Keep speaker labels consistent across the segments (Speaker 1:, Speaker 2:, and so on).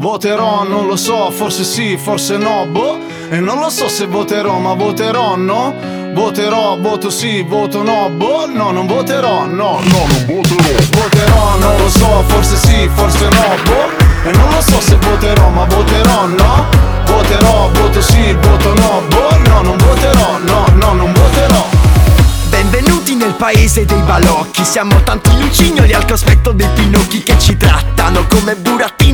Speaker 1: Voterò, non lo so, forse sì, forse no, boh. E non lo so se voterò, ma voterò, no? Voterò, voto sì, voto no, boh. No, non voterò, no, no, non voterò. Voterò, non lo so, forse sì, forse no, boh. E non lo so se voterò, ma voterò, no? Voterò, voto sì, voto no, boh. No, non voterò, no, no, non voterò.
Speaker 2: Benvenuti nel paese dei balocchi Siamo tanti lucignoli al cospetto dei pinocchi Che ci trattano come burattini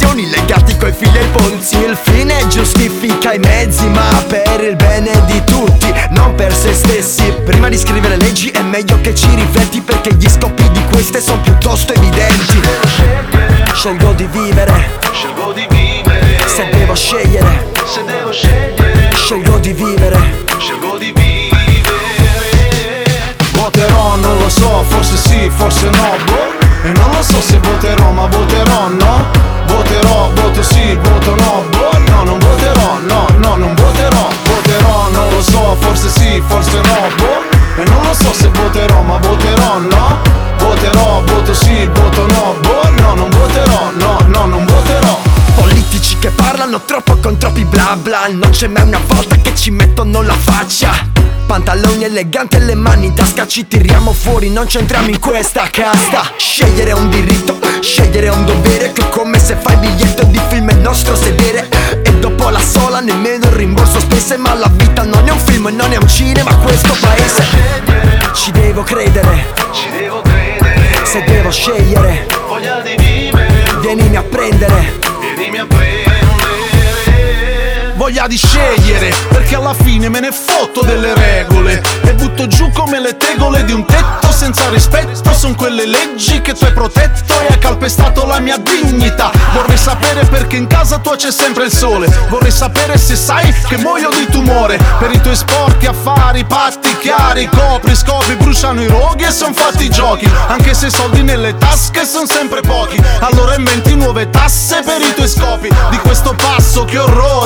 Speaker 2: Elezioni legati coi fili e i ponzi. Il fine giustifica i mezzi ma per il bene di tutti Non per se stessi. Prima di scrivere leggi è meglio che ci rifletti Perché gli scopi di queste sono piuttosto evidenti. Scelgo di vivere.
Speaker 1: Scelgo di vivere,
Speaker 2: Se devo scegliere.
Speaker 1: Se devo scegliere,
Speaker 2: Scelgo di vivere.
Speaker 1: Scelgo di vivere. Voterò, non lo so, forse sì, forse no, boh. E non lo so se voterò, ma voterò, no? Voterò, voto sì, voto no, boh. No, non voterò, no, no, non voterò. Voterò, non lo so, forse sì, forse no, boh. E non lo so se voterò, ma voterò, no? Voterò, voto sì, voto no, boh. No, non voterò, no, no, non voterò.
Speaker 2: Politici che parlano troppo con troppi bla bla Non c'è mai una volta che ci mettono la faccia Pantaloni eleganti e le mani in tasca Ci tiriamo fuori, non c'entriamo in questa casta. Scegliere è un diritto, scegliere è un dovere Che come se fai biglietto di film è il nostro sedere. E dopo la sola nemmeno il rimborso spese Ma la vita non è un film e non è un cinema Questo paese. Ci devo credere,
Speaker 1: Ci devo credere,
Speaker 2: se devo scegliere
Speaker 1: voglia di vivere,
Speaker 2: Vienimi a prendere.
Speaker 1: Vienimi a prendere. Voglia di scegliere, perché alla fine me ne fotto delle regole E butto giù come le tegole di un tetto senza rispetto. Sono quelle leggi che tu hai protetto e hai calpestato la mia dignità. Vorrei sapere perché in casa tua c'è sempre il sole. Vorrei sapere se sai che muoio di tumore. Per i tuoi sporchi affari, patti chiari Copri, scopri, bruciano i roghi e son fatti i giochi. Anche se i soldi nelle tasche sono sempre pochi Allora inventi nuove tasse per i tuoi scopi. Di questo passo che orrore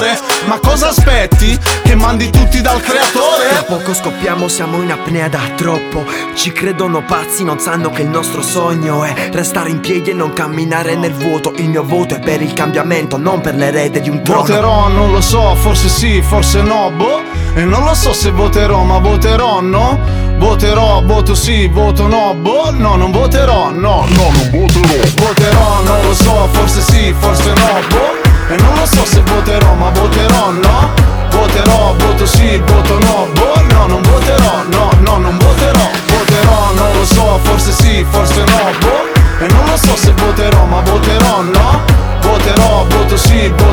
Speaker 1: Ma cosa aspetti? Che mandi tutti dal
Speaker 2: Tra
Speaker 1: creatore?
Speaker 2: poco scoppiamo, siamo in apnea da troppo. Ci credono pazzi, non sanno che il nostro sogno è Restare in piedi e non camminare nel vuoto. Il mio voto è per il cambiamento, non per l'erede di un trono.
Speaker 1: Voterò, non lo so, forse sì, forse no, boh. E non lo so se voterò, ma voterò, no? Voterò, voto sì, voto no, boh. No, non voterò, no, no, non voterò. Voterò, non lo so, forse sì, forse no, boh E non lo so se voterò, ma voterò, no? Voterò, voto sì, voto no, boh No, non voterò, no, no, non voterò Voterò, non lo so, forse sì, forse no, boh E non lo so se voterò, ma voterò, no? Voterò, voto sì, voto